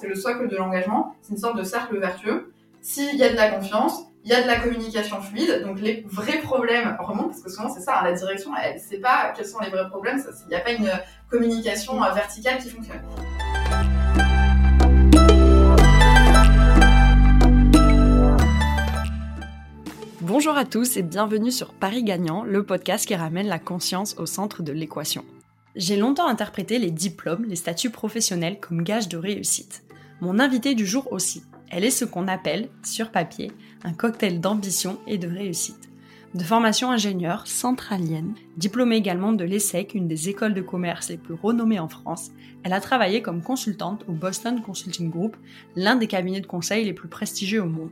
c'est le socle de l'engagement. C'est une sorte de cercle vertueux. S'il y a de la confiance, il y a de la communication fluide, donc les vrais problèmes remontent, parce que souvent c'est ça, hein, la direction, elle ne sait pas quels sont les vrais problèmes, il n'y a pas une communication euh, verticale qui fonctionne. Bonjour à tous et bienvenue sur Paris Gagnant, le podcast qui ramène la conscience au centre de l'équation. J'ai longtemps interprété les diplômes, les statuts professionnels comme gage de réussite. Mon invité du jour aussi. Elle est ce qu'on appelle, sur papier, un cocktail d'ambition et de réussite. De formation ingénieure centralienne, diplômée également de l'ESSEC, une des écoles de commerce les plus renommées en France, elle a travaillé comme consultante au Boston Consulting Group, l'un des cabinets de conseil les plus prestigieux au monde.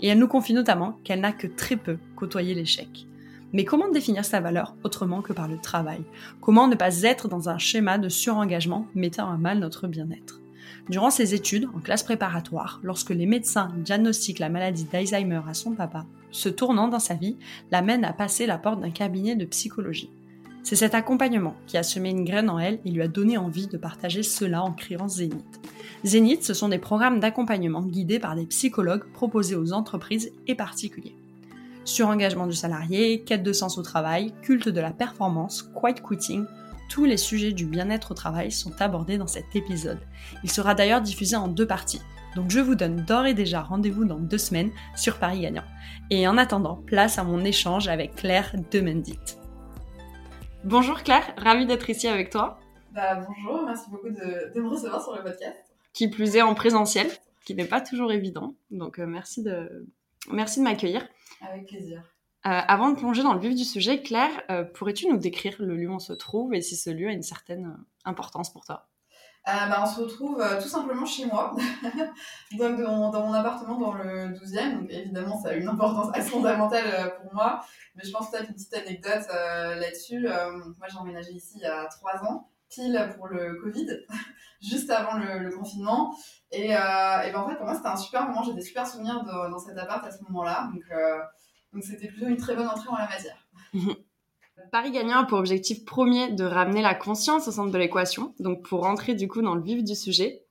Et elle nous confie notamment qu'elle n'a que très peu côtoyé l'échec. Mais comment définir sa valeur autrement que par le travail? Comment ne pas être dans un schéma de surengagement mettant à mal notre bien-être? Durant ses études en classe préparatoire, lorsque les médecins diagnostiquent la maladie d'Alzheimer à son papa, ce tournant dans sa vie l'amène à passer la porte d'un cabinet de psychologie. C'est cet accompagnement qui a semé une graine en elle et lui a donné envie de partager cela en créant Zénith. Zénith, ce sont des programmes d'accompagnement guidés par des psychologues proposés aux entreprises et particuliers. Surengagement du salarié, quête de sens au travail, culte de la performance, quiet quitting, tous les sujets du bien-être au travail sont abordés dans cet épisode. Il sera d'ailleurs diffusé en deux parties. Donc je vous donne d'ores et déjà rendez-vous dans deux semaines sur Paris Gagnant. Et en attendant, place à mon échange avec Claire Demendit. Bonjour Claire, ravie d'être ici avec toi. Bah, bonjour, merci beaucoup de, me recevoir sur le podcast. Qui plus est en présentiel, qui n'est pas toujours évident. Donc euh, merci de, merci de m'accueillir. Avec plaisir. Euh, avant de plonger dans le vif du sujet, Claire, euh, pourrais-tu nous décrire le lieu où on se trouve et si ce lieu a une certaine euh, importance pour toi? Bah, on se retrouve tout simplement chez moi, donc dans, mon appartement dans le 12e. Donc évidemment, ça a une importance assez fondamentale pour moi. Mais je pense peut-être une petite anecdote là-dessus. moi, j'ai emménagé ici il y a trois ans, pile pour le Covid, juste avant le, confinement. Et, ben, en fait, pour moi, c'était un super moment. J'ai des super souvenirs dans cet appart à ce moment-là. Donc donc c'était plutôt une très bonne entrée en la matière. Paris gagnant a pour objectif premier de ramener la conscience au centre de l'équation. Donc pour rentrer du coup dans le vif du sujet,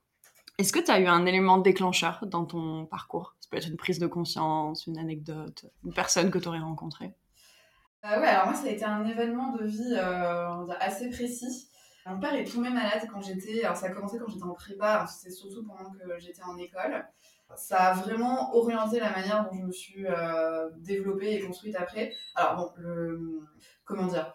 est-ce que tu as eu un élément déclencheur dans ton parcours? Ça peut être une prise de conscience, une anecdote, une personne que tu aurais rencontrée? Euh, Ouais, alors moi ça a été un événement de vie euh, assez précis. Mon père est tombé malade quand j'étais, alors ça a commencé quand j'étais en prépa, c'est surtout pendant que j'étais en école ça a vraiment orienté la manière dont je me suis euh, développée et construite après. Alors bon, le, comment dire?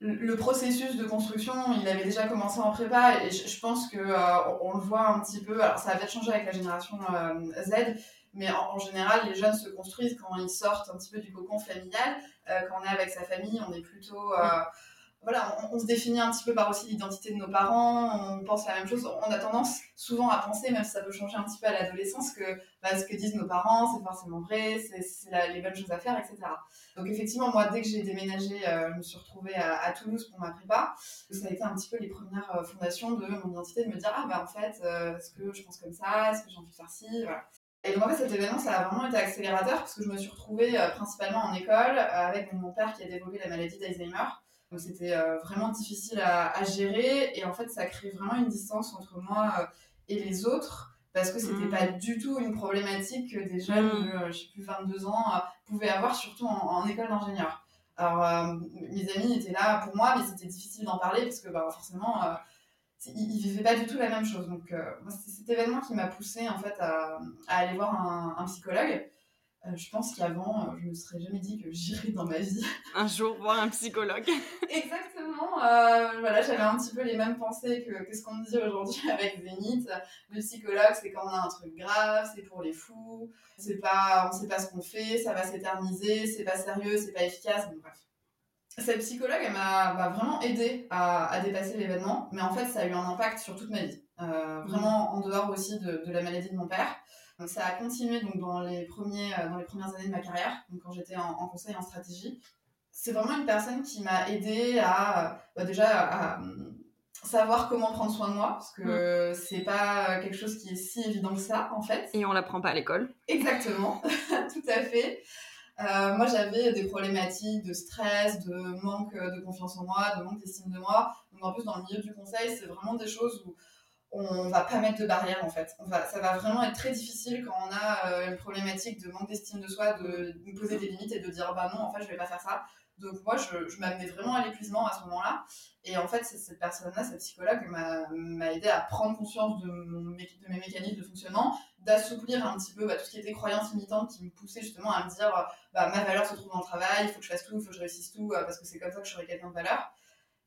Le processus de construction, il avait déjà commencé en prépa et je, pense que euh, on, le voit un petit peu. Alors ça a peut-être changé avec la génération euh, Z, mais en, général, les jeunes se construisent quand ils sortent un petit peu du cocon familial. quand on est avec sa famille, on est plutôt voilà, on, se définit un petit peu par aussi l'identité de nos parents, on pense la même chose. On a tendance souvent à penser, même si ça peut changer un petit peu à l'adolescence, que bah, ce que disent nos parents, c'est forcément vrai, c'est les bonnes choses à faire, etc. Donc effectivement, moi, dès que j'ai déménagé, euh, je me suis retrouvée à, Toulouse pour ma prépa. Ça a été un petit peu les premières euh, fondations de mon identité, de me dire, ah bah en fait, euh, est-ce que je pense comme ça, est-ce que j'ai envie de faire ci, voilà. Et donc en fait cet événement ça a vraiment été accélérateur parce que je me suis retrouvée principalement en école avec mon père qui a développé la maladie d'Alzheimer donc c'était euh, vraiment difficile à, gérer et en fait ça crée vraiment une distance entre moi euh, et les autres parce que c'était mmh. pas du tout une problématique que des jeunes mmh. de, euh, je sais plus, 22 ans pouvaient avoir, surtout en, école d'ingénieur. Alors, mes amis étaient là pour moi, mais c'était difficile d'en parler parce que bah, forcément, ils, vivaient pas du tout la même chose. Donc, c'est cet événement qui m'a poussé en fait à, aller voir un, un psychologue. Euh, je pense qu'avant, euh, je me serais jamais dit que j'irais dans ma vie. Un jour voir un psychologue. Exactement. Euh, voilà, j'avais un petit peu les mêmes pensées que, que ce qu'on me dit aujourd'hui avec Zénith. Le psychologue, c'est quand on a un truc grave, c'est pour les fous, c'est pas, on sait pas ce qu'on fait, ça va s'éterniser, c'est pas sérieux, c'est pas efficace. Bon, bref. Cette psychologue, elle m'a vraiment aidé à, à dépasser l'événement, mais en fait, ça a eu un impact sur toute ma vie. Euh, vraiment en dehors aussi de, de la maladie de mon père ça a continué donc, dans, les premiers, euh, dans les premières années de ma carrière, donc quand j'étais en, conseil en stratégie. C'est vraiment une personne qui m'a aidé à, bah, déjà, à, savoir comment prendre soin de moi, parce que mm. c'est pas quelque chose qui est si évident que ça, en fait. Et on l'apprend pas à l'école. Exactement, tout à fait. Euh, moi, j'avais des problématiques de stress, de manque de confiance en moi, de manque d'estime de moi. Donc, en plus, dans le milieu du conseil, c'est vraiment des choses où on va pas mettre de barrière en fait. Ça va vraiment être très difficile quand on a une problématique de manque d'estime de soi, de, de poser des limites et de dire bah non, en fait, je vais pas faire ça. Donc moi, je, je m'amenais vraiment à l'épuisement à ce moment-là. Et en fait, cette personne-là, cette psychologue, m'a aidé à prendre conscience de, de mes mécanismes de fonctionnement, d'assouplir un petit peu bah, tout ce qui était croyances limitantes qui me poussaient justement à me dire bah, ma valeur se trouve dans le travail, il faut que je fasse tout, il faut que je réussisse tout, euh, parce que c'est comme ça que je serai quelqu'un de valeur.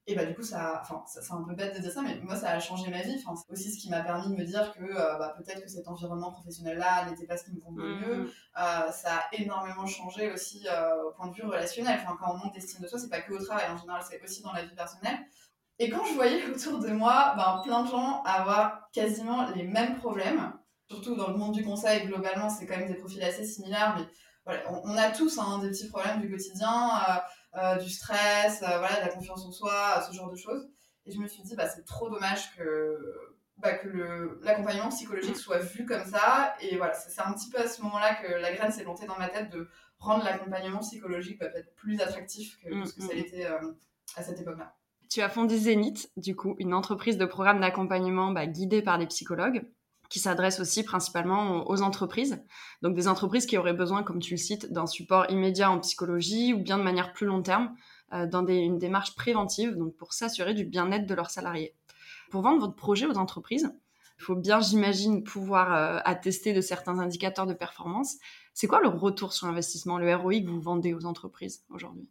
Et bah du coup, ça, enfin, c'est un peu bête de dire ça, mais moi, ça a changé ma vie. Enfin, c'est aussi ce qui m'a permis de me dire que euh, bah, peut-être que cet environnement professionnel-là n'était pas ce qui me convenait mieux. Mmh. Euh, ça a énormément changé aussi euh, au point de vue relationnel. Enfin, quand on manque d'estime de soi, c'est pas que au travail, en général, c'est aussi dans la vie personnelle. Et quand je voyais autour de moi ben, plein de gens avoir quasiment les mêmes problèmes, surtout dans le monde du conseil, globalement, c'est quand même des profils assez similaires, mais voilà, on, a tous hein, des petits problèmes du quotidien. Euh, du stress, euh, voilà, de la confiance en soi, ce genre de choses. Et je me suis dit, bah, c'est trop dommage que, bah, que l'accompagnement psychologique soit vu comme ça. Et voilà, c'est un petit peu à ce moment-là que la graine s'est montée dans ma tête de rendre l'accompagnement psychologique bah, peut-être plus attractif que mm, ce que ça mm. l'était euh, à cette époque-là. Tu as fondé Zénith, du coup, une entreprise de programme d'accompagnement bah, guidée par des psychologues qui s'adresse aussi principalement aux entreprises. Donc des entreprises qui auraient besoin, comme tu le cites, d'un support immédiat en psychologie ou bien de manière plus long terme euh, dans une démarche préventive, donc pour s'assurer du bien-être de leurs salariés. Pour vendre votre projet aux entreprises, il faut bien, j'imagine, pouvoir euh, attester de certains indicateurs de performance. C'est quoi le retour sur investissement, le ROI que vous vendez aux entreprises aujourd'hui?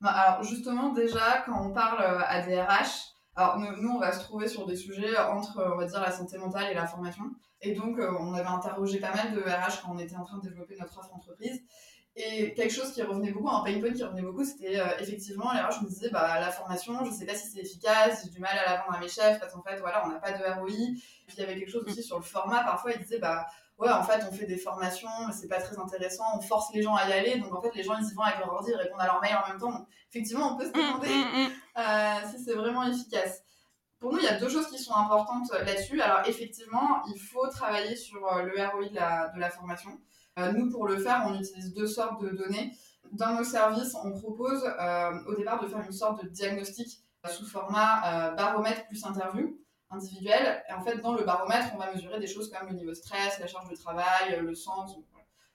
Bah, Alors justement, déjà, quand on parle euh, à des alors nous, on va se trouver sur des sujets entre, on va dire, la santé mentale et la formation. Et donc, euh, on avait interrogé pas mal de RH quand on était en train de développer notre offre entreprise. Et quelque chose qui revenait beaucoup, un pain point qui revenait beaucoup, c'était euh, effectivement, les RH me disaient, bah, la formation, je sais pas si c'est efficace, j'ai du mal à la vendre à mes chefs, parce qu'en fait, voilà, on n'a pas de ROI. Puis il y avait quelque chose aussi sur le format, parfois, ils disaient, bah, ouais, en fait, on fait des formations, mais c'est pas très intéressant, on force les gens à y aller, donc en fait, les gens, ils y vont avec leur ordi, ils répondent à leur mail en même temps. effectivement, on peut se mmh, demander mmh, mmh. Euh, si c'est vraiment efficace. Pour nous, il y a deux choses qui sont importantes là-dessus. Alors, effectivement, il faut travailler sur euh, le ROI de la, de la formation. Euh, nous, pour le faire, on utilise deux sortes de données. Dans nos services, on propose au départ de faire une sorte de diagnostic sous format baromètre plus interview individuel. Et en fait, dans le baromètre, on va mesurer des choses comme le niveau de stress, la charge de travail, le sens.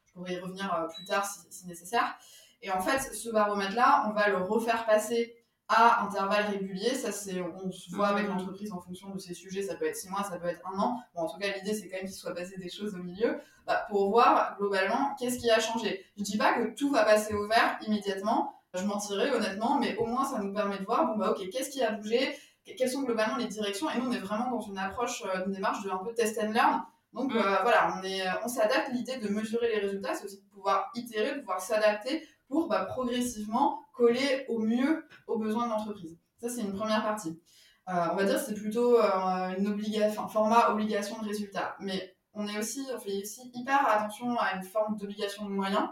Je pourrais y revenir euh, plus tard si, nécessaire. Et en fait, ce baromètre-là, on va le refaire passer à intervalles réguliers. Ça, c'est, on se voit avec mmh. l'entreprise en fonction de ces sujets. Ça peut être six mois, ça peut être un an. Bon, en tout cas, l'idée, c'est quand même qu'il soit passé des choses au milieu bah, pour voir globalement qu'est-ce qui a changé. Je dis pas que tout va passer au vert immédiatement. Je mentirais honnêtement, mais au moins, ça nous permet de voir, bon, bah, ok, qu'est-ce qui a bougé? Quelles sont globalement les directions. Et nous, on est vraiment dans une approche, euh, une démarche de un peu test and learn. Donc mm. euh, voilà, on, est, on s'adapte. L'idée de mesurer les résultats, c'est aussi de pouvoir itérer, de pouvoir s'adapter pour bah, progressivement coller au mieux aux besoins de l'entreprise. Ça, c'est une première partie. Euh, on va dire que c'est plutôt une obligation, format obligation de résultat. Mais on est aussi, on fait aussi hyper attention à une forme d'obligation de moyens.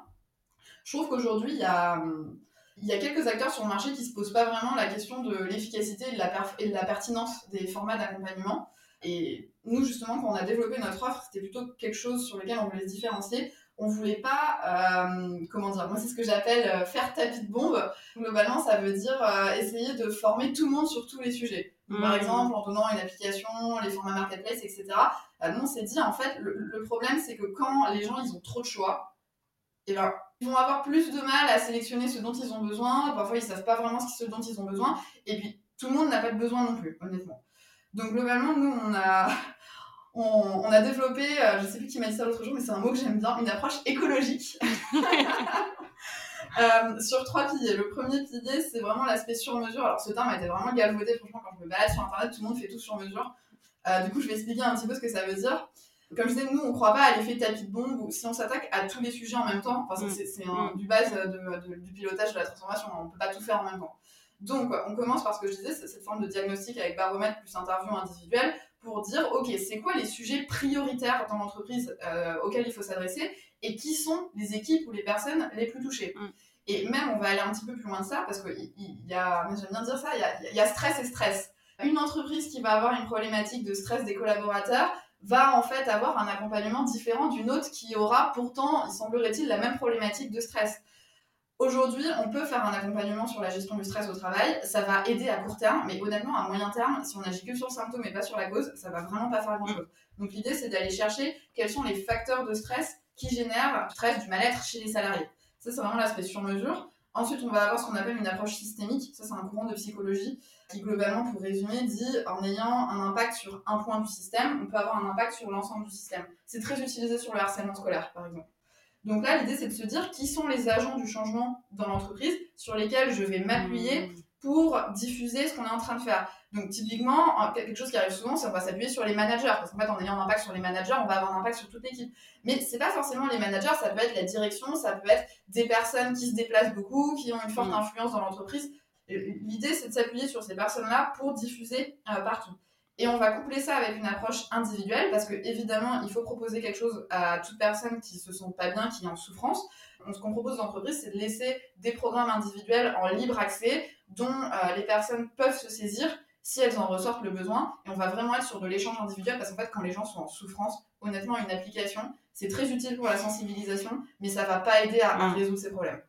Je trouve qu'aujourd'hui, il y a, hum, il y a quelques acteurs sur le marché qui se posent pas vraiment la question de l'efficacité et, de la et de la pertinence des formats d'accompagnement. Et nous, justement, quand on a développé notre offre, c'était plutôt quelque chose sur lequel on voulait se différencier. On voulait pas, euh, comment dire, moi c'est ce que j'appelle euh, faire tapis de bombe. Globalement, ça veut dire euh, essayer de former tout le monde sur tous les sujets. Par mmh. exemple, en donnant une application, les formats marketplace, etc. nous, on s'est dit, en fait, le, le problème, c'est que quand les gens, ils ont trop de choix, et ben, ils vont avoir plus de mal à sélectionner ce dont ils ont besoin. Parfois, ils savent pas vraiment ce dont ils ont besoin. Et puis, tout le monde n'a pas de besoin non plus, honnêtement. Donc, globalement, nous, on a, on, a développé, euh, je sais plus qui m'a dit ça l'autre jour, mais c'est un mot que j'aime bien, une approche écologique. euh, sur trois piliers. Le premier pilier, c'est vraiment l'aspect sur mesure. Alors, ce terme a été vraiment galvaudé. Franchement, quand je me balade sur Internet, tout le monde fait tout sur mesure. Euh, du coup, je vais expliquer un petit peu ce que ça veut dire. Comme je disais, nous, on ne croit pas à l'effet tapis de bombe ou si on s'attaque à tous les sujets en même temps, parce que mm. c'est mm. du base de, du pilotage de la transformation, on ne peut pas tout faire en même temps. Donc, on commence par ce que je disais, cette forme de diagnostic avec baromètre plus interview individuelle pour dire, OK, c'est quoi les sujets prioritaires dans l'entreprise euh, auxquels il faut s'adresser et qui sont les équipes ou les personnes les plus touchées. Mm. Et même, on va aller un petit peu plus loin de ça, parce qu'il y, a, j'aime bien dire ça, il y a stress et stress. Une entreprise qui va avoir une problématique de stress des collaborateurs, va en fait avoir un accompagnement différent d'une autre qui aura pourtant, il semblerait-il, la même problématique de stress. Aujourd'hui, on peut faire un accompagnement sur la gestion du stress au travail. Ça va aider à court terme, mais honnêtement, à moyen terme, si on agit que sur le symptôme et pas sur la cause, ça va vraiment pas faire grand-chose. Donc l'idée, c'est d'aller chercher quels sont les facteurs de stress qui génèrent du stress, du mal-être chez les salariés. Ça, c'est vraiment l'aspect sur mesure. Ensuite, on va avoir ce qu'on appelle une approche systémique. Ça, c'est un courant de psychologie qui, globalement, pour résumer, dit en ayant un impact sur un point du système, on peut avoir un impact sur l'ensemble du système. C'est très utilisé sur le harcèlement scolaire, par exemple. Donc là, l'idée, c'est de se dire qui sont les agents du changement dans l'entreprise sur lesquels je vais m'appuyer mmh. Pour diffuser ce qu'on est en train de faire. Donc typiquement, quelque chose qui arrive souvent, c'est qu'on va s'appuyer sur les managers, parce qu'en fait, en ayant un impact sur les managers, on va avoir un impact sur toute l'équipe. Mais c'est pas forcément les managers, ça peut être la direction, ça peut être des personnes qui se déplacent beaucoup, qui ont une forte mmh. influence dans l'entreprise. L'idée, c'est de s'appuyer sur ces personnes-là pour diffuser euh, partout. Et on va coupler ça avec une approche individuelle parce que évidemment, il faut proposer quelque chose à toute personne qui se sent pas bien, qui est en souffrance. Donc, ce qu'on propose aux entreprises, c'est de laisser des programmes individuels en libre accès dont euh, les personnes peuvent se saisir si elles en ressortent le besoin. Et on va vraiment être sur de l'échange individuel parce qu'en fait, quand les gens sont en souffrance, honnêtement, une application, c'est très utile pour la sensibilisation, mais ça va pas aider à, résoudre ces problèmes.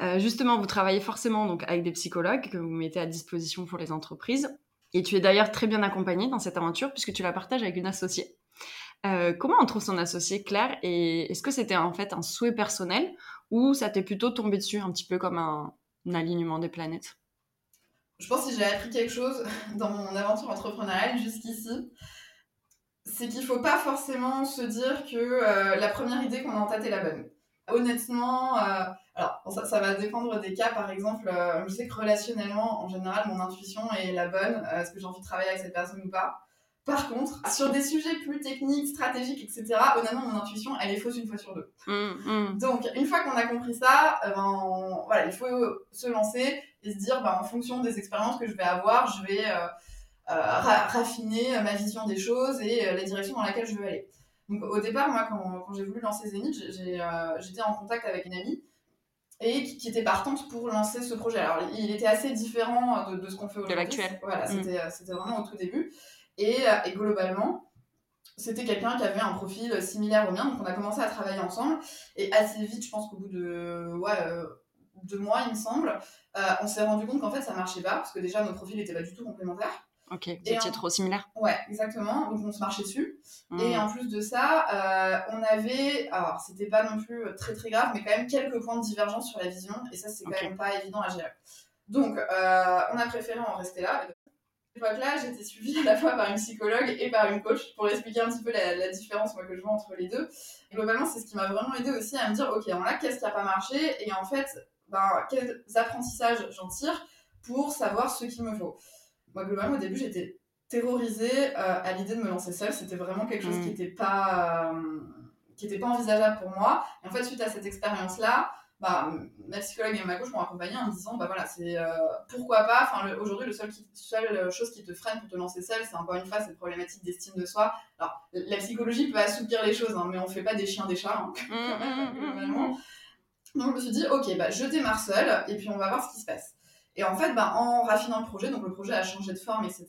Euh, justement, vous travaillez forcément donc avec des psychologues que vous mettez à disposition pour les entreprises. Et tu es d'ailleurs très bien accompagnée dans cette aventure puisque tu la partages avec une associée. Euh, comment on trouve son associé Claire? Et est-ce que c'était en fait un souhait personnel ou ça t'est plutôt tombé dessus un petit peu comme un, alignement des planètes? Je pense que si j'ai appris quelque chose dans mon aventure entrepreneuriale jusqu'ici, c'est qu'il ne faut pas forcément se dire que euh, la première idée qu'on a en tête est la bonne. Honnêtement, euh, alors ça, va dépendre des cas. Par exemple, euh, je sais que relationnellement, en général, mon intuition est la bonne. Est-ce que j'ai envie de travailler avec cette personne ou pas? Par contre, sur des sujets plus techniques, stratégiques, etc., honnêtement, mon intuition, elle est fausse une fois sur deux. Mmh, mmh. Donc, une fois qu'on a compris ça, ben, voilà, il faut se lancer et se dire, ben, en fonction des expériences que je vais avoir, je vais raffiner ma vision des choses et la direction dans laquelle je veux aller. Donc au départ, moi, quand, j'ai voulu lancer Zenith, euh, j'étais en contact avec une amie et qui, était partante pour lancer ce projet. Alors il était assez différent de, ce qu'on fait aujourd'hui. De l'actuel. Voilà, mm. euh, c'était vraiment au tout début. Et, euh, et globalement, c'était quelqu'un qui avait un profil similaire au mien, donc on a commencé à travailler ensemble. Et assez vite, je pense qu'au bout de ouais, deux mois, il me semble, on s'est rendu compte qu'en fait ça marchait pas, parce que déjà nos profils n'étaient pas du tout complémentaires. Ok, vous étiez trop similaire. Ouais, exactement. Donc on se marchait dessus. Hmm. Et en plus de ça, euh, on avait, alors c'était pas non plus très très grave, mais quand même quelques points de divergence sur la vision. Et ça, c'est quand même pas évident à gérer. Donc euh, on a préféré en rester là. Époque-là, j'étais suivie à la fois par une psychologue et par une coach pour expliquer un petit peu la, différence moi, que je vois entre les deux. Et globalement, c'est ce qui m'a vraiment aidé aussi à me dire, ok, là, qu'est-ce qui a pas marché? Et en fait, ben, quels apprentissages j'en tire pour savoir ce qu'il me faut? Moi, globalement, au début, j'étais terrorisée euh, à l'idée de me lancer seule. C'était vraiment quelque chose qui n'était pas, euh, qui était pas envisageable pour moi. Et en fait, suite à cette expérience-là, bah, ma psychologue et ma coach m'ont accompagnée en me disant bah voilà c'est euh, pourquoi pas enfin aujourd'hui le seul qui, seule chose qui te freine pour te lancer seule c'est encore une fois cette problématique d'estime de soi alors la psychologie peut assouplir les choses hein, mais on fait pas des chiens des chats hein, mm, mm, donc je me suis dit ok bah je démarre seule et puis on va voir ce qui se passe et en fait, bah, en raffinant le projet, donc le projet a changé de forme, etc.,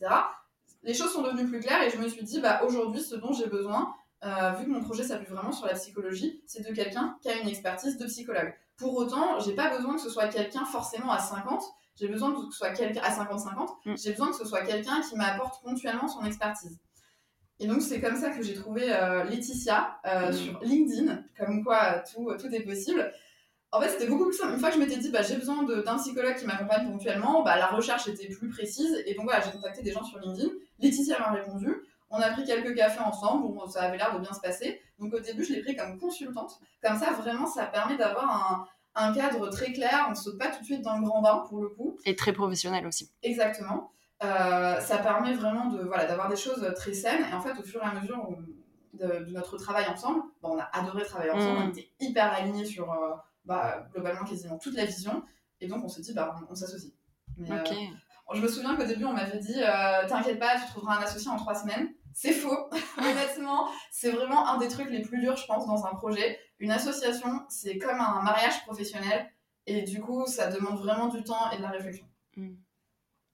les choses sont devenues plus claires et je me suis dit, bah, aujourd'hui, ce dont j'ai besoin, euh, vu que mon projet s'appuie vraiment sur la psychologie, c'est de quelqu'un qui a une expertise de psychologue. Pour autant, j'ai pas besoin que ce soit quelqu'un forcément à 50, j'ai besoin que ce soit quelqu'un à 50-50, mm. j'ai besoin que ce soit quelqu'un qui m'apporte ponctuellement son expertise. Et donc, c'est comme ça que j'ai trouvé euh, Laetitia euh, mm. sur LinkedIn, comme quoi tout, tout est possible. En fait, c'était beaucoup plus simple. Une fois que je m'étais dit, bah, j'ai besoin d'un psychologue qui m'accompagne ponctuellement, bah, la recherche était plus précise. Et donc voilà, j'ai contacté des gens sur LinkedIn. Laetitia m'a répondu. On a pris quelques cafés ensemble, bon, ça avait l'air de bien se passer. Donc au début, je l'ai pris comme consultante. Comme ça, vraiment, ça permet d'avoir un, cadre très clair. On ne saute pas tout de suite dans le grand bain pour le coup. Et très professionnel aussi. Exactement. Euh, ça permet vraiment de voilà d'avoir des choses très saines. Et en fait, au fur et à mesure de, notre travail ensemble, on a adoré travailler ensemble. Mmh. On était hyper alignés sur euh, bah, globalement quasiment toute la vision. Et donc on s'est dit, bah, on, s'associe. Euh, je me souviens qu'au début, on m'avait dit, euh, t'inquiète pas, tu trouveras un associé en trois semaines. C'est faux. Honnêtement, c'est vraiment un des trucs les plus durs, je pense, dans un projet. Une association, c'est comme un mariage professionnel. Et du coup, ça demande vraiment du temps et de la réflexion. Hmm.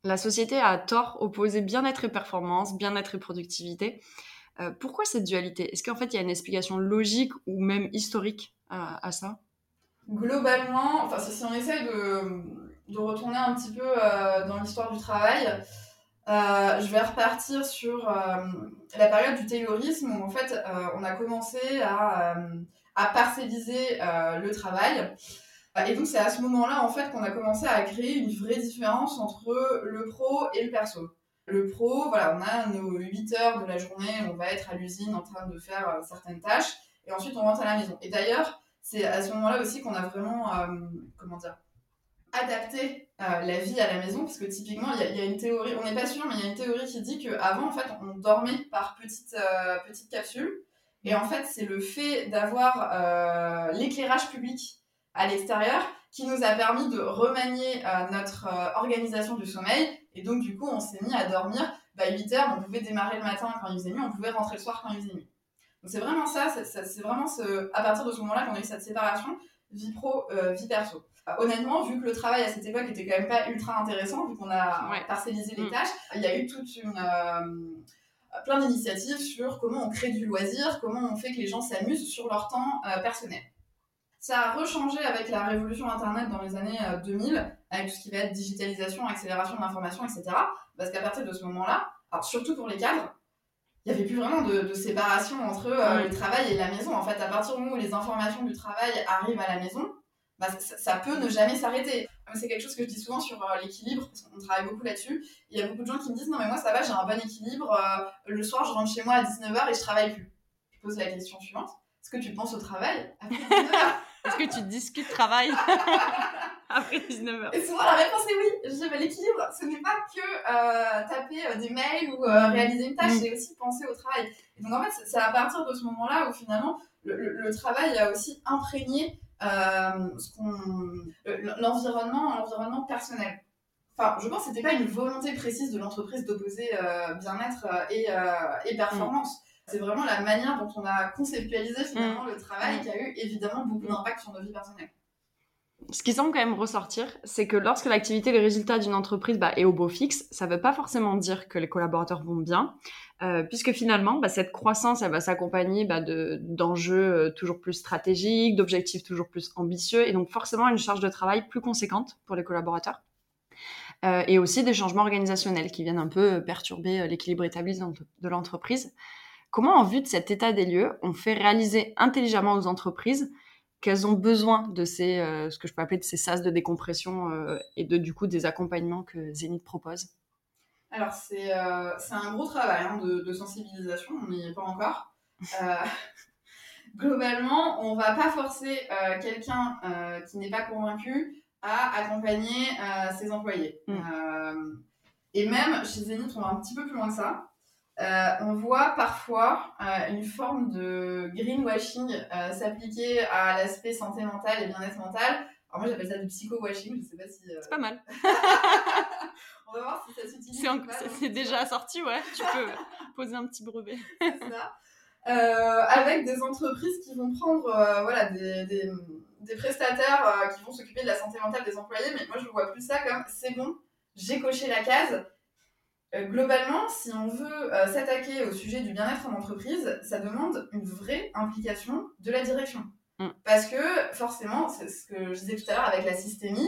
La société a tort opposé bien-être et performance, bien-être et productivité. Euh, pourquoi cette dualité? Est-ce qu'en fait, il y a une explication logique ou même historique à ça? Globalement, enfin, si on essaye de, de retourner un petit peu euh, dans l'histoire du travail, euh, je vais repartir sur euh, la période du taylorisme où en fait on a commencé à, à parcelliser le travail. Et donc c'est à ce moment-là en fait qu'on a commencé à créer une vraie différence entre le pro et le perso. Le pro, voilà, on a nos 8 heures de la journée, on va être à l'usine en train de faire certaines tâches, et ensuite on rentre à la maison. Et d'ailleurs, c'est à ce moment-là aussi qu'on a vraiment, euh, comment dire, adapté euh, la vie à la maison, parce que typiquement, il y, a une théorie, on n'est pas sûr, mais il y a une théorie qui dit qu'avant, en fait, on dormait par petites, euh, petites capsules, et en fait, c'est le fait d'avoir l'éclairage public à l'extérieur qui nous a permis de remanier notre organisation du sommeil, et donc, du coup, on s'est mis à dormir bah, 8 heures, on pouvait démarrer le matin quand il faisait nuit, on pouvait rentrer le soir quand il faisait nuit. C'est vraiment ça, c'est vraiment à partir de ce moment-là qu'on a eu cette séparation vie pro, euh, vie perso. Euh, honnêtement, vu que le travail à cette époque était quand même pas ultra intéressant, vu qu'on a parcellisé les mm. tâches, il y a eu toute une euh, plein d'initiatives sur comment on crée du loisir, comment on fait que les gens s'amusent sur leur temps personnel. Ça a rechangé avec la révolution Internet dans les années 2000, avec tout ce qui va être digitalisation, accélération de l'information, etc. Parce qu'à partir de ce moment-là, alors surtout pour les cadres, il n'y avait plus vraiment de, séparation entre euh, le travail et la maison. En fait, à partir du moment où les informations du travail arrivent à la maison, bah, ça, peut ne jamais s'arrêter. C'est quelque chose que je dis souvent sur euh, l'équilibre, parce qu'on travaille beaucoup là-dessus. Il y a beaucoup de gens qui me disent Non, mais moi, ça va, j'ai un bon équilibre. Euh, le soir, je rentre chez moi à 19h et je travaille plus. Je pose la question suivante Est-ce que tu penses au travail après 19h Est-ce que tu discutes travail après 19h Et souvent la réponse est oui. Je dis bah, l'équilibre, ce n'est pas que euh, taper des mails ou réaliser une tâche, mm. c'est aussi penser au travail. Et donc en fait, c'est à partir de ce moment-là où finalement le, travail a aussi imprégné l'environnement, l'environnement personnel. Enfin, je pense que c'était pas une volonté précise de l'entreprise d'opposer bien-être et, et, performance. C'est vraiment la manière dont on a conceptualisé finalement mm. le travail qui a eu évidemment beaucoup d'impact sur nos vies personnelles ce qui semble quand même ressortir, c'est que lorsque l'activité et les résultats d'une entreprise bah, est au beau fixe, ça ne veut pas forcément dire que les collaborateurs vont bien, euh, puisque finalement, bah, cette croissance, elle va s'accompagner bah, d'enjeux euh, toujours plus stratégiques, d'objectifs toujours plus ambitieux, et donc forcément une charge de travail plus conséquente pour les collaborateurs. Euh, et aussi des changements organisationnels qui viennent un peu perturber l'équilibre établi de l'entreprise. Comment, en vue de cet état des lieux, on fait réaliser intelligemment aux entreprises qu'elles ont besoin de ces, euh, ce que je peux appeler de ces sas de décompression euh, et de du coup des accompagnements que Zénith propose Alors c'est euh, un gros travail hein, de, de, sensibilisation, on n'y est pas encore. globalement, on va pas forcer quelqu'un qui n'est pas convaincu à accompagner ses employés. Mm. et même chez Zénith, on va un petit peu plus loin que ça. Euh, on voit parfois euh, une forme de greenwashing euh, s'appliquer à l'aspect santé mentale et bien-être mental. Alors moi j'appelle ça du psycho-washing, je sais pas si... C'est pas mal. on va voir si ça s'utilise. C'est déjà sorti, ouais. Tu peux poser un petit brevet. Ça. avec des entreprises qui vont prendre voilà, des, des prestataires qui vont s'occuper de la santé mentale des employés, mais moi je vois plus ça comme c'est bon, j'ai coché la case, globalement, si on veut euh, s'attaquer au sujet du bien-être en entreprise, ça demande une vraie implication de la direction. Mm. Parce que forcément, c'est ce que je disais tout à l'heure avec la systémie,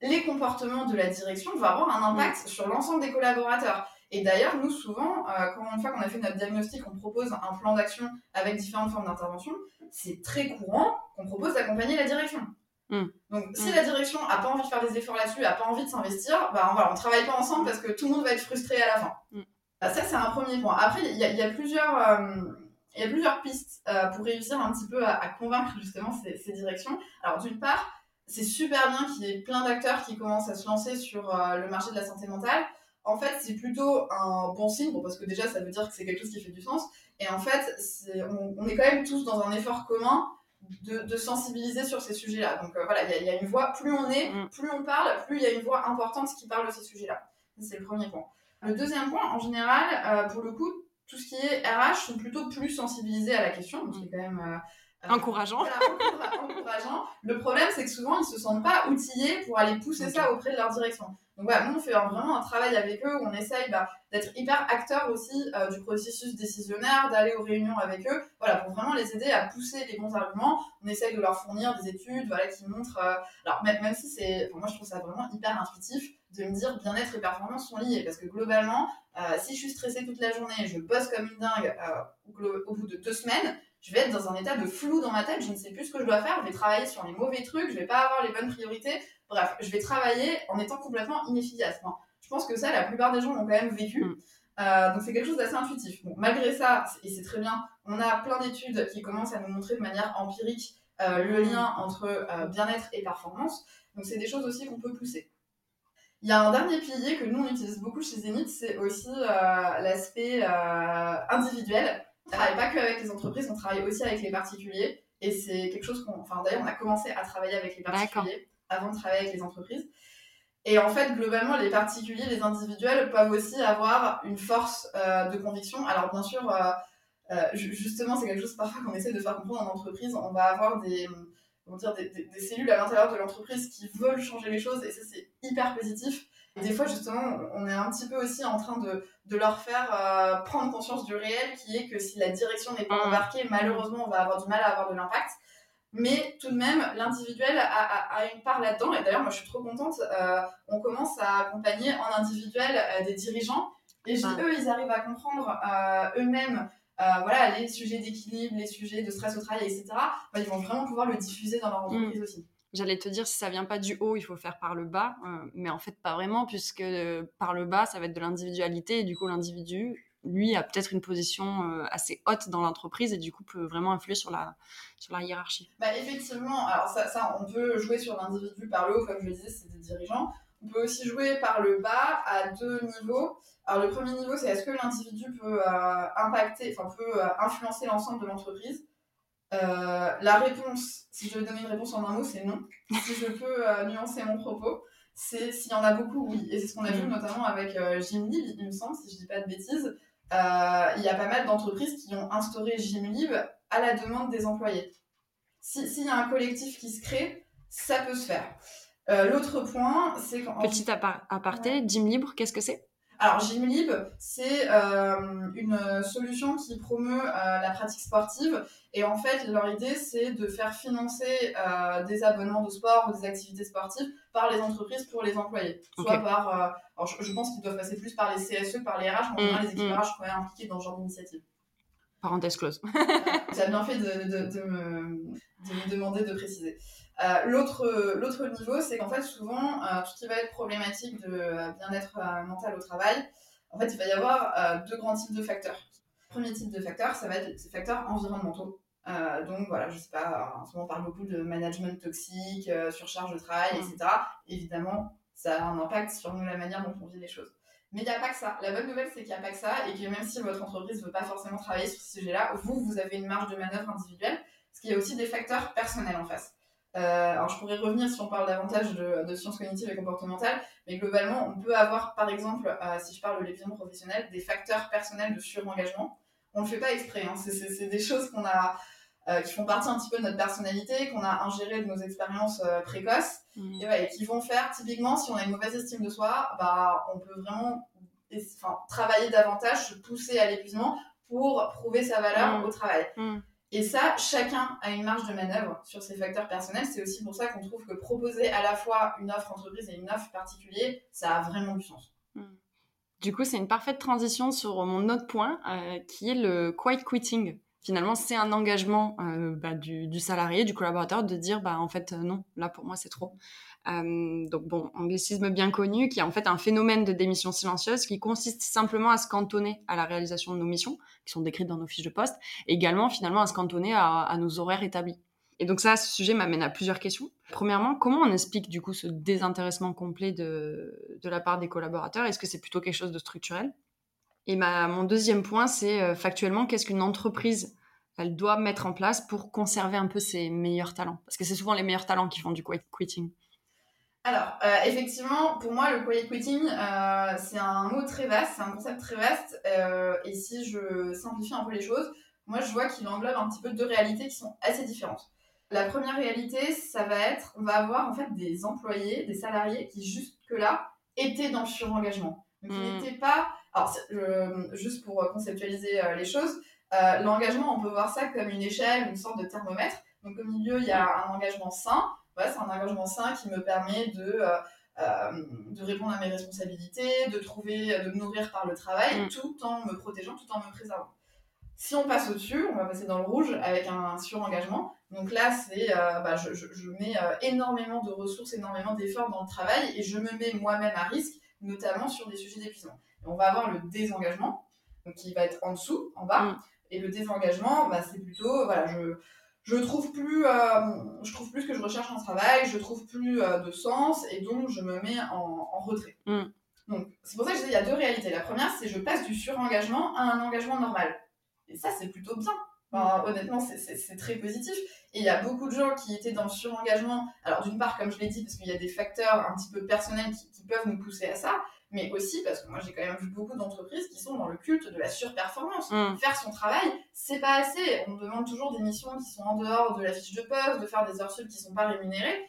les comportements de la direction vont avoir un impact mm. sur l'ensemble des collaborateurs. Et d'ailleurs, nous, souvent, euh, quand une fois qu'on a fait notre diagnostic, on propose un plan d'action avec différentes formes d'intervention, c'est très courant qu'on propose d'accompagner la direction. Mm. Donc, si mm. la direction a pas envie de faire des efforts là-dessus, a pas envie de s'investir, bah voilà, on travaille pas ensemble parce que tout le monde va être frustré à la fin. Mm. Bah, ça, c'est un premier point. Après, il y, y a, plusieurs, euh, y a plusieurs pistes euh, pour réussir un petit peu à, convaincre justement ces, ces directions. Alors, d'une part, c'est super bien qu'il y ait plein d'acteurs qui commencent à se lancer sur euh, le marché de la santé mentale. En fait, c'est plutôt un bon signe, parce que déjà, ça veut dire que c'est quelque chose qui fait du sens. Et en fait, on, on, est quand même tous dans un effort commun de, sensibiliser sur ces sujets-là. Donc euh, voilà, il y, a une voix, plus on est, mm. plus on parle, plus il y a une voix importante qui parle de ces sujets-là. C'est le premier point. Le deuxième point, en général, euh, pour le coup, tout ce qui est RH sont plutôt plus sensibilisés à la question, donc c'est quand même encourageant. encourageant. Le problème, c'est que souvent, ils se sentent pas outillés pour aller pousser ça auprès de leur direction. Donc voilà, nous, on fait vraiment un travail avec eux où on essaye bah, d'être hyper acteur aussi euh, du processus décisionnaire, d'aller aux réunions avec eux, voilà, pour vraiment les aider à pousser les bons arguments. On essaye de leur fournir des études, voilà, qui montrent... Euh, alors, même, même si c'est... moi, je trouve ça vraiment hyper intuitif de me dire bien-être et performance sont liés. Parce que globalement, euh, si je suis stressée toute la journée, je bosse comme une dingue au bout de deux semaines, je vais être dans un état de flou dans ma tête, je ne sais plus ce que je dois faire, je vais travailler sur les mauvais trucs, je vais pas avoir les bonnes priorités. Bref, je vais travailler en étant complètement inefficace. je pense que ça, la plupart des gens l'ont quand même vécu. Mm. Euh, donc c'est quelque chose d'assez intuitif. malgré ça, et c'est très bien, on a plein d'études qui commencent à nous montrer de manière empirique euh, le lien entre euh, bien-être et performance. Donc c'est des choses aussi qu'on peut pousser. Il y a un dernier pilier que nous on utilise beaucoup chez Zenith, c'est aussi l'aspect individuel. On travaille pas que avec les entreprises, on travaille aussi avec les particuliers. Et c'est quelque chose qu'on. Enfin, d'ailleurs, on a commencé à travailler avec les particuliers avant de travailler avec les entreprises. Et en fait, globalement, les particuliers, les individuels peuvent aussi avoir une force euh, de conviction. Alors, bien sûr, euh, euh, justement, c'est quelque chose parfois qu'on essaie de faire comprendre en entreprise. On va avoir des, dire, des, des cellules à l'intérieur de l'entreprise qui veulent changer les choses, et ça, c'est hyper positif des fois, justement, on est un petit peu aussi en train de, de leur faire euh, prendre conscience du réel, qui est que si la direction n'est pas mmh. embarquée, malheureusement, on va avoir du mal à avoir de l'impact. Mais tout de même, l'individuel a, a, une part là-dedans. Et d'ailleurs, moi, je suis trop contente. Euh, on commence à accompagner en individuel euh, des dirigeants. Et je dis, eux, ils arrivent à comprendre eux-mêmes voilà, les sujets d'équilibre, les sujets de stress au travail, etc. ils vont vraiment pouvoir le diffuser dans leur mmh. entreprise aussi. J'allais te dire, si ça vient pas du haut, il faut faire par le bas. Euh, mais en fait, pas vraiment, puisque euh, par le bas, ça va être de l'individualité. Et du coup, l'individu, lui, a peut-être une position euh, assez haute dans l'entreprise et du coup peut vraiment influer sur la, sur la hiérarchie. Bah, effectivement, alors ça, on peut jouer sur l'individu par le haut, comme je le disais, c'est des dirigeants. On peut aussi jouer par le bas à deux niveaux. Alors le premier niveau, c'est est-ce que l'individu peut impacter, enfin peut influencer l'ensemble de l'entreprise? Euh, la réponse, si je veux donner une réponse en un mot, c'est non. Si je peux euh, nuancer mon propos, c'est s'il y en a beaucoup, oui. Et c'est ce qu'on a vu mm. notamment avec euh, Gymlib, il me semble, si je dis pas de bêtises. Il y a pas mal d'entreprises qui ont instauré Gymlib à la demande des employés. S'il y a un collectif qui se crée, ça peut se faire. L'autre point, c'est quand... Petit aparté, Gymlibre, qu'est-ce que c'est? Alors, Gymlib, c'est euh, une solution qui promeut euh, la pratique sportive. Et en fait, leur idée, c'est de faire financer euh, des abonnements de sport ou des activités sportives par les entreprises pour les employés. Soit par. alors, je, pense qu'ils doivent passer plus par les CSE, par les RH, mais en mm, les équipes RH sont quand même impliquées dans ce genre d'initiative. Parenthèse close. tu as bien fait de, de, de, me, de me demander de préciser. Euh, l'autre, niveau, c'est qu'en fait, souvent, euh, tout ce qui va être problématique de euh, bien-être mental au travail, en fait, il va y avoir deux grands types de facteurs. Le premier type de facteur, ça va être ces facteurs environnementaux. donc voilà, je sais pas, en ce moment on parle beaucoup de management toxique, surcharge de travail, etc. Évidemment, ça a un impact sur nous, la manière dont on vit les choses. Mais il n'y a pas que ça. La bonne nouvelle, c'est qu'il n'y a pas que ça et que même si votre entreprise ne veut pas forcément travailler sur ce sujet-là, vous, vous avez une marge de manœuvre individuelle, parce qu'il y a aussi des facteurs personnels en face. Euh, alors, je pourrais revenir si on parle davantage de, sciences cognitives et comportementales, mais globalement, on peut avoir, par exemple, euh, si je parle de l'épuisement professionnel, des facteurs personnels de surengagement. On ne le fait pas exprès, hein. c'est des choses qu'on a, euh, qui font partie un petit peu de notre personnalité, qu'on a ingéré de nos expériences précoces, mmh. et, qui vont faire, typiquement, si on a une mauvaise estime de soi, bah, on peut vraiment travailler davantage, se pousser à l'épuisement pour prouver sa valeur mmh. au travail. Mmh. Et ça, chacun a une marge de manœuvre sur ses facteurs personnels. C'est aussi pour ça qu'on trouve que proposer à la fois une offre entreprise et une offre particulier, ça a vraiment du sens. Hmm. Du coup, c'est une parfaite transition sur mon autre point, euh, qui est le quiet quitting. Finalement, c'est un engagement euh, bah, du, salarié, du collaborateur, de dire, bah en fait, euh, non, là pour moi c'est trop. Euh, donc bon, anglicisme bien connu, qui est en fait un phénomène de démission silencieuse qui consiste simplement à se cantonner à la réalisation de nos missions, qui sont décrites dans nos fiches de poste, et également finalement à se cantonner à, nos horaires établis. Et donc ça, ce sujet m'amène à plusieurs questions. Premièrement, comment on explique du coup ce désintéressement complet de, la part des collaborateurs? Est-ce que c'est plutôt quelque chose de structurel? Et mon deuxième point, c'est euh, factuellement, qu'est-ce qu'une entreprise elle doit mettre en place pour conserver un peu ses meilleurs talents? Parce que c'est souvent les meilleurs talents qui font du quitting. Alors, euh, effectivement, pour moi, le quiet quitting, euh, c'est un mot très vaste, c'est un concept très vaste. Euh, et si je simplifie un peu les choses, moi je vois qu'il englobe un petit peu deux réalités qui sont assez différentes. La première réalité, ça va être, on va avoir en fait des employés, des salariés qui jusque-là étaient dans le surengagement. Donc ils Mm. n'étaient pas. Alors, juste pour conceptualiser euh, les choses, l'engagement, on peut voir ça comme une échelle, une sorte de thermomètre. Donc au milieu, il y a un engagement sain. Ouais, c'est un engagement sain qui me permet de, euh, euh, de répondre à mes responsabilités, de trouver, de me nourrir par le travail, Mm. tout en me protégeant, tout en me préservant. Si on passe au-dessus, on va passer dans le rouge avec un surengagement. Donc là, c'est, euh, bah, je, je, je mets euh, énormément de ressources, énormément d'efforts dans le travail et je me mets moi-même à risque, notamment sur des sujets d'épuisement. On va avoir le désengagement, donc qui va être en dessous, en bas. Mm. Et le désengagement, bah, c'est plutôt, voilà, je, je trouve plus, euh, je trouve plus ce que je recherche en travail, je trouve plus euh, de sens et donc je me mets en, en retrait. Mm. Donc c'est pour ça que je dis il y a deux réalités. La première, c'est je passe du surengagement à un engagement normal. Et ça, c'est plutôt bien. Enfin, honnêtement, c'est- très positif. Et il y a beaucoup de gens qui étaient dans le surengagement. Alors, d'une part, comme je l'ai dit, parce qu'il y a des facteurs un petit peu personnels qui, qui peuvent nous pousser à ça, mais aussi parce que moi, j'ai quand même vu beaucoup d'entreprises qui sont dans le culte de la surperformance. Mm. Faire son travail, c'est pas assez. On demande toujours des missions qui sont en dehors de la fiche de poste, de faire des heures sup qui sont pas rémunérées.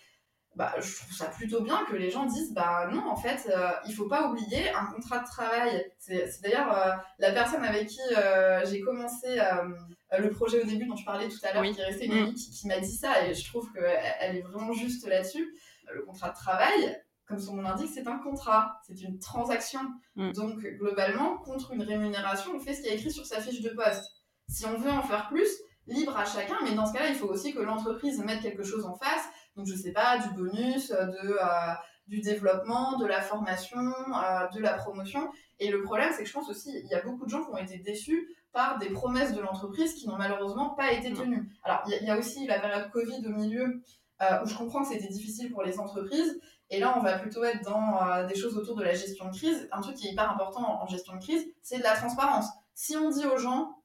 Bah, je trouve ça plutôt bien que les gens disent bah non en fait euh, il faut pas oublier un contrat de travail c'est d'ailleurs euh, la personne avec qui euh, j'ai commencé euh, le projet au début dont je parlais tout à l'heure Oui. qui est restée une Mm. amie qui, qui m'a dit ça et je trouve qu'elle elle est vraiment juste là-dessus le contrat de travail comme son nom l'indique c'est un contrat c'est une transaction Mm. donc globalement contre une rémunération on fait ce qui est écrit sur sa fiche de poste si on veut en faire plus libre à chacun mais dans ce cas-là il faut aussi que l'entreprise mette quelque chose en face donc je sais pas, du bonus, euh, de, euh, du développement, de la formation, euh, de la promotion. Et le problème, c'est que je pense aussi, il y a beaucoup de gens qui ont été déçus par des promesses de l'entreprise qui n'ont malheureusement pas été tenues. Alors il y, y a aussi la période Covid au milieu, euh, où je comprends que c'était difficile pour les entreprises. Et là, on va plutôt être dans euh, des choses autour de la gestion de crise. Un truc qui est hyper important en, gestion de crise, c'est de la transparence. Si on dit aux gens,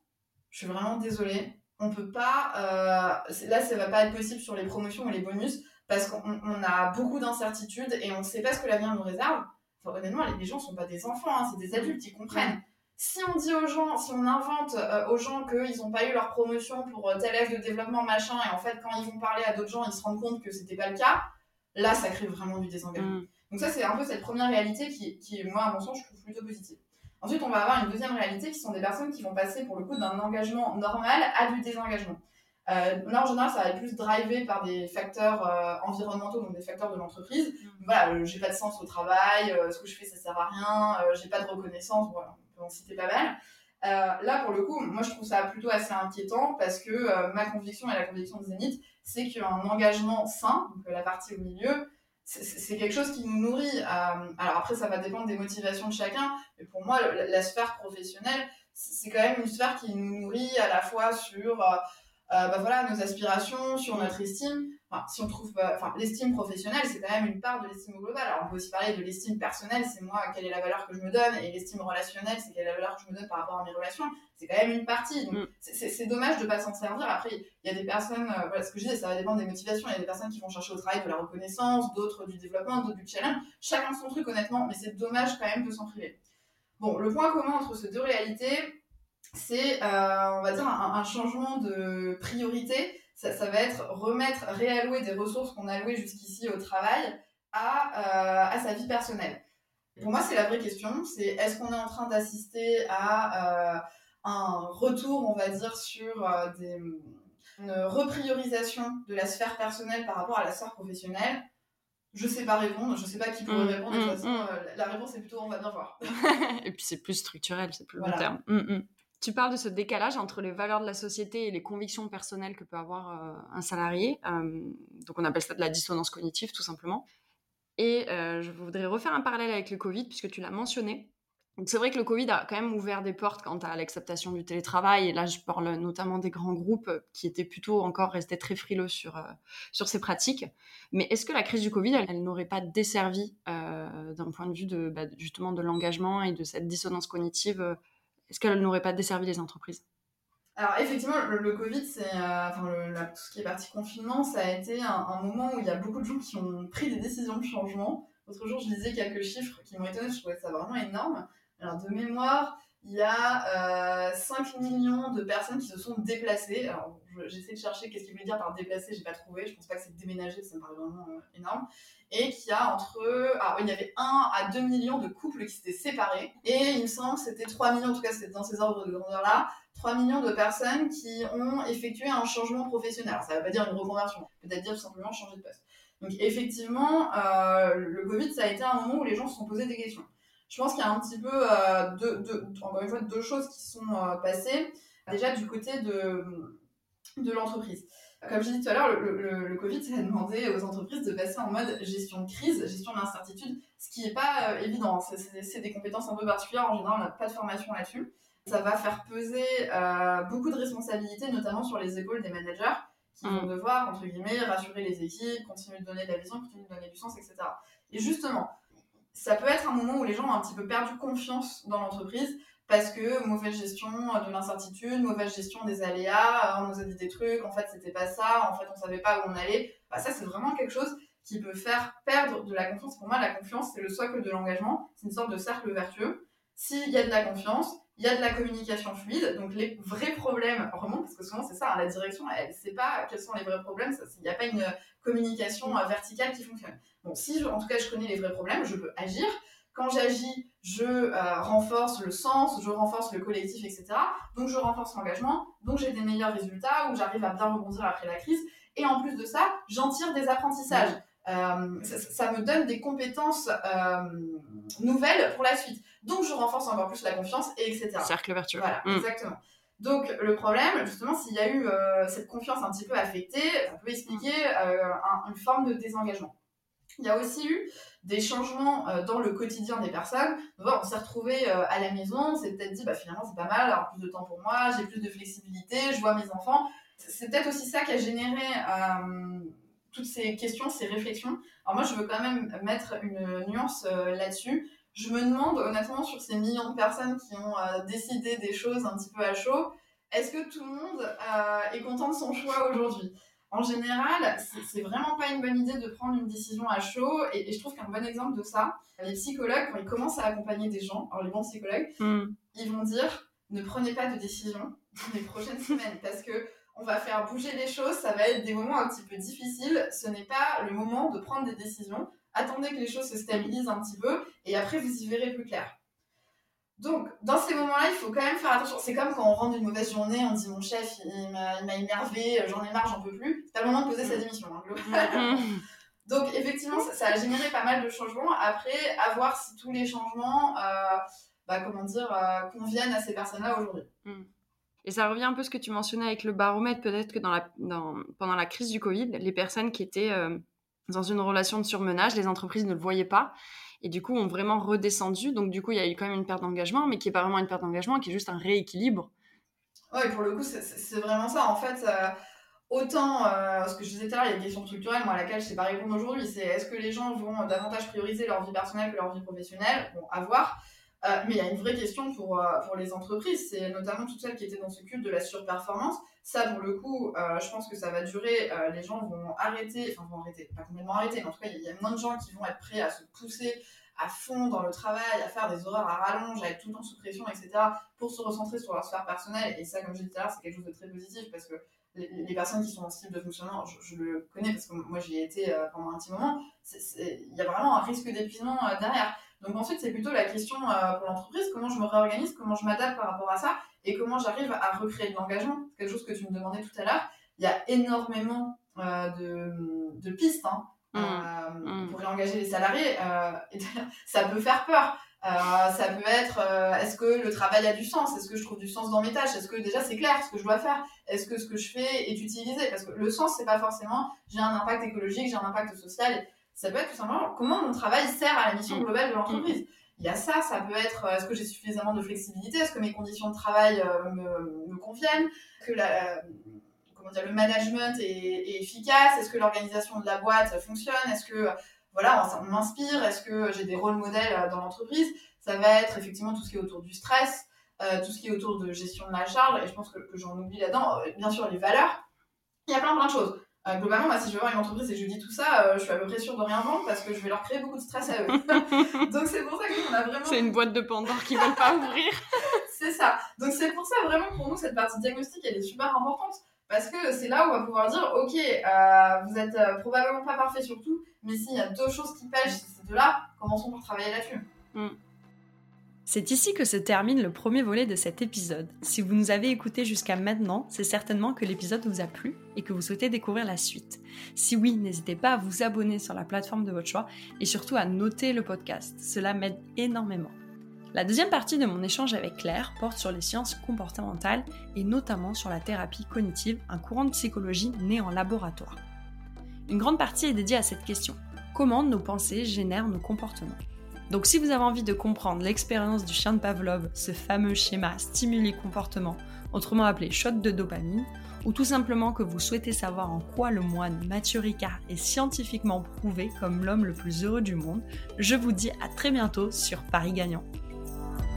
je suis vraiment désolée, on peut pas. euh, là, ça va pas être possible sur les promotions et les bonus parce qu'on on a beaucoup d'incertitudes et on sait pas ce que l'avenir nous réserve. Honnêtement, les, gens sont pas des enfants, hein, c'est des adultes, ils comprennent. Si on dit aux gens, si on invente euh, aux gens qu'ils n'ont pas eu leur promotion pour euh, tel axe de développement machin, et en fait quand ils vont parler à d'autres gens, ils se rendent compte que c'était pas le cas, là ça crée vraiment du désengagement. Mm. Donc ça, c'est un peu cette première réalité qui, qui, moi, à mon sens, je trouve plutôt positive. Ensuite, on va avoir une deuxième réalité qui sont des personnes qui vont passer, pour le coup, d'un engagement normal à du désengagement. Euh, là, en général, ça va être plus drivé par des facteurs euh, environnementaux, donc des facteurs de l'entreprise. Mm. Voilà, euh, j'ai pas de sens au travail, ce que je fais, ça sert à rien, j'ai pas de reconnaissance, voilà, peut en citer pas mal. Euh, là, pour le coup, moi, je trouve ça plutôt assez inquiétant parce que euh, ma conviction et la conviction de Zénith, c'est qu'un engagement sain, donc euh, la partie au milieu, c'est- quelque chose qui nous nourrit. Alors après, ça va dépendre des motivations de chacun, mais pour moi, la, sphère professionnelle, c'est quand même une sphère qui nous nourrit à la fois sur euh, euh, bah voilà, nos aspirations, sur notre estime. Enfin, si on trouve, pas- enfin, l'estime professionnelle, c'est quand même une part de l'estime globale. Alors, on peut aussi parler de l'estime personnelle, c'est moi, quelle est la valeur que je me donne, et l'estime relationnelle, c'est quelle est la valeur que je me donne par rapport à mes relations. C'est quand même une partie. Donc, Mm. c'est dommage de pas s'en servir. Après, il y a des personnes, euh, voilà, ce que je disais, ça va dépendre des motivations. Il y a des personnes qui vont chercher au travail de la reconnaissance, d'autres du développement, d'autres du challenge. Chacun son truc, honnêtement, mais c'est dommage quand même de s'en priver. Bon, le point commun entre ces deux réalités, c'est, euh, on va dire, un, un changement de priorité. Ça, ça va être remettre, réallouer des ressources qu'on a allouées jusqu'ici au travail à, euh, à sa vie personnelle. Pour moi, c'est la vraie question. C'est est-ce qu'on est en train d'assister à euh, un retour, on va dire, sur euh, des, une repriorisation de la sphère personnelle par rapport à la sphère professionnelle? Je sais pas répondre. Je sais pas qui pourrait Mm, répondre. De toute mm, façon, mm. euh, la réponse est plutôt on va bien voir. Et puis c'est plus structurel, c'est plus long terme. Tu parles de ce décalage entre les valeurs de la société et les convictions personnelles que peut avoir euh, un salarié. Euh, donc on appelle ça de la dissonance cognitive tout simplement. Et euh, je voudrais refaire un parallèle avec le Covid puisque tu l'as mentionné. C'est vrai que le Covid a quand même ouvert des portes quant à l'acceptation du télétravail. Là, je parle notamment des grands groupes qui étaient plutôt encore restés très frileux sur, sur ces pratiques. Mais est-ce que la crise du Covid, elle, n'aurait pas desservi d'un point de vue de, bah, justement de l'engagement et de cette dissonance cognitive Est-ce qu'elle n'aurait pas desservi les entreprises? Alors effectivement, le, Covid, c'est euh, enfin tout ce qui est partie confinement, ça a été un, un moment où il y a beaucoup de gens qui ont pris des décisions de changement. L'autre jour, je lisais quelques chiffres qui m'ont étonné, je trouvais ça vraiment énorme. Alors, de mémoire, il y a 5 euh, millions de personnes qui se sont déplacées. Alors, j'essaie de chercher qu'est-ce qu'il veut dire par déplacer, j'ai pas trouvé. Je pense pas que c'est déménager, ça me paraît vraiment euh, énorme. Et qu'il y a entre. Ah, il y avait 1 à 2 millions de couples qui s'étaient séparés. Et il me semble que c'était 3 millions, en tout cas, c'était dans ces ordres de grandeur-là, 3 millions de personnes qui ont effectué un changement professionnel. Alors, ça veut pas dire une reconversion, peut-être dire tout simplement changer de poste. Donc, effectivement, euh, le Covid, ça a été un moment où les gens se sont posés des questions je pense qu'il y a un petit peu, euh, deux, encore une fois, deux choses qui sont passées. Déjà, du côté de, de l'entreprise. Comme je dit tout à l'heure, le, le, Covid a demandé aux entreprises de passer en mode gestion de crise, gestion de l'incertitude, ce qui n'est pas euh, évident. C'est des compétences un peu particulières. En général, on n'a pas de formation là-dessus. Ça va faire peser beaucoup de responsabilités, notamment sur les épaules des managers qui vont mm. devoir, entre guillemets, rassurer les équipes, continuer de donner de la vision, continuer de donner du sens, etc. Et justement, ça peut être un moment où les gens ont un petit peu perdu confiance dans l'entreprise parce que mauvaise gestion de l'incertitude, mauvaise gestion des aléas, on nous a dit des trucs, en fait c'était pas ça, en fait on savait pas où on allait. Bah, ça c'est vraiment quelque chose qui peut faire perdre de la confiance. Pour moi, la confiance c'est le socle de l'engagement, c'est une sorte de cercle vertueux. S'il y a de la confiance, il y a de la communication fluide, donc les vrais problèmes remontent, parce que souvent c'est ça, hein, la direction, elle ne sait pas quels sont les vrais problèmes, il n'y a pas une communication euh, verticale qui fonctionne. Donc si en tout cas je connais les vrais problèmes, je peux agir. Quand j'agis, je euh, renforce le sens, je renforce le collectif, etc. Donc je renforce l'engagement, donc j'ai des meilleurs résultats, ou j'arrive à bien rebondir après la crise. Et en plus de ça, j'en tire des apprentissages. Euh, ça, me donne des compétences euh, nouvelles pour la suite. Donc je renforce encore plus la confiance, et etc. Cercle vertueux. Voilà, mm. exactement. Donc le problème, justement, s'il y a eu cette confiance un petit peu affectée, ça peut expliquer une forme de désengagement. Il y a aussi eu des changements euh, dans le quotidien des personnes. on s'est retrouvé euh, à la maison, on s'est peut-être dit, bah, finalement, c'est pas mal, avoir plus de temps pour moi, j'ai plus de flexibilité, je vois mes enfants. C'est peut-être aussi ça qui a généré euh, toutes ces questions, ces réflexions. Alors moi, je veux quand même mettre une nuance là-dessus. Je me demande, honnêtement, sur ces millions de personnes qui ont décidé des choses un petit peu à chaud, est-ce que tout le monde est content de son choix aujourd'hui? En général, c'est vraiment pas une bonne idée de prendre une décision à chaud. Et, je trouve qu'un bon exemple de ça, les psychologues, quand ils commencent à accompagner des gens, alors les bons psychologues, hmm. ils vont dire ne prenez pas de décision dans les prochaines semaines parce que on va faire bouger les choses, ça va être des moments un petit peu difficiles. Ce n'est pas le moment de prendre des décisions. Attendez que les choses se stabilisent un petit peu et après vous y verrez plus clair. Donc, dans ces moments-là, il faut quand même faire attention. C'est comme quand on rentre d'une mauvaise journée, on dit mon chef, il m'a énervé, j'en ai marre, j'en peux plus. C'est le moment de poser sa démission. Hein, Donc, effectivement, ça, a généré pas mal de changements. Après, à voir si tous les changements, euh, bah, comment dire, euh, conviennent à ces personnes-là aujourd'hui. Mm. Et ça revient un peu à ce que tu mentionnais avec le baromètre. Peut-être que dans la, pendant la crise du Covid, les personnes qui étaient euh, dans une relation de surmenage, les entreprises ne le voyaient pas et du coup ont vraiment redescendu. Donc du coup, il y a eu quand même une perte d'engagement, mais qui est pas vraiment une perte d'engagement, qui est juste un rééquilibre. Ouais, pour le coup, c'est vraiment ça. En fait, euh, autant, euh, ce que je disais tout à l'heure, il y a une question structurelle, moi, à laquelle je sais pas répondre aujourd'hui, c'est est-ce que les gens vont davantage prioriser leur vie personnelle que leur vie professionnelle? Bon, à voir. Euh, mais il y a une vraie question pour, pour les entreprises, c'est notamment toutes celles qui étaient dans ce culte de la surperformance. Ça, pour le coup, je pense que ça va durer. les gens vont arrêter, enfin, vont arrêter, pas complètement arrêter, mais en tout cas, il y a moins de gens qui vont être prêts à se pousser à fond dans le travail, à faire des horaires à rallonge, à être tout le temps sous pression, etc., pour se recentrer sur leur sphère personnelle. Et ça, comme je disais tout à l'heure, c'est quelque chose de très positif parce que les, personnes qui sont ce type de fonctionnement, je, le connais parce que moi j'y ai été euh, pendant un petit moment, il y a vraiment un risque d'épuisement euh, derrière. Donc ensuite, c'est plutôt la question euh, pour l'entreprise, comment je me réorganise, comment je m'adapte par rapport à ça et comment j'arrive à recréer de l'engagement. C'est quelque chose que tu me demandais tout à l'heure. Il y a énormément de, de, pistes. Hein. Mmh. Euh, mmh. pour réengager les salariés. Euh, ça peut faire peur. Euh, ça peut être est-ce que le travail a du sens? Est-ce que je trouve du sens dans mes tâches? Est-ce que déjà c'est clair ce que je dois faire? Est-ce que ce que je fais est utilisé? Parce que le sens, c'est pas forcément j'ai un impact écologique, j'ai un impact social. Ça peut être tout simplement comment mon travail sert à la mission mmh. globale de l'entreprise? Il y a ça, ça peut être est-ce que j'ai suffisamment de flexibilité? Est-ce que mes conditions de travail me, me, conviennent? Que la, le management est, efficace? Est-ce que l'organisation de la boîte fonctionne? Est-ce que voilà, on, m'inspire Est-ce que j'ai des rôles modèles euh, dans l'entreprise? Ça va être effectivement tout ce qui est autour du stress, euh, tout ce qui est autour de gestion de la charge, et je pense que, j'en oublie là-dedans. Euh, bien sûr, les valeurs. Il y a plein plein de choses. Euh, globalement, moi, si je vais voir une entreprise et je dis tout ça, euh, je suis à peu près sûre de rien vendre parce que je vais leur créer beaucoup de stress à eux. Donc c'est pour ça qu'on a vraiment. C'est une boîte de Pandore qu'ils veulent pas ouvrir. c'est ça. Donc c'est pour ça vraiment pour nous cette partie diagnostic elle est super importante parce que c'est là où on va pouvoir dire ok euh, vous êtes probablement pas parfait sur tout, mais s'il y a deux choses qui pêchent, c'est ces deux-là, commençons par travailler là-dessus. Mm. C'est ici que se termine le premier volet de cet épisode. Si vous nous avez écoutés jusqu'à maintenant, c'est certainement que l'épisode vous a plu et que vous souhaitez découvrir la suite. Si oui, n'hésitez pas à vous abonner sur la plateforme de votre choix et surtout à noter le podcast. Cela m'aide énormément. La deuxième partie de mon échange avec Claire porte sur les sciences comportementales et notamment sur la thérapie cognitive, un courant de psychologie né en laboratoire. Une grande partie est dédiée à cette question. Comment nos pensées génèrent nos comportements donc si vous avez envie de comprendre l'expérience du chien de Pavlov, ce fameux schéma stimuli-comportement, autrement appelé shot de dopamine, ou tout simplement que vous souhaitez savoir en quoi le moine Mathieu Ricard est scientifiquement prouvé comme l'homme le plus heureux du monde, je vous dis à très bientôt sur Paris Gagnant.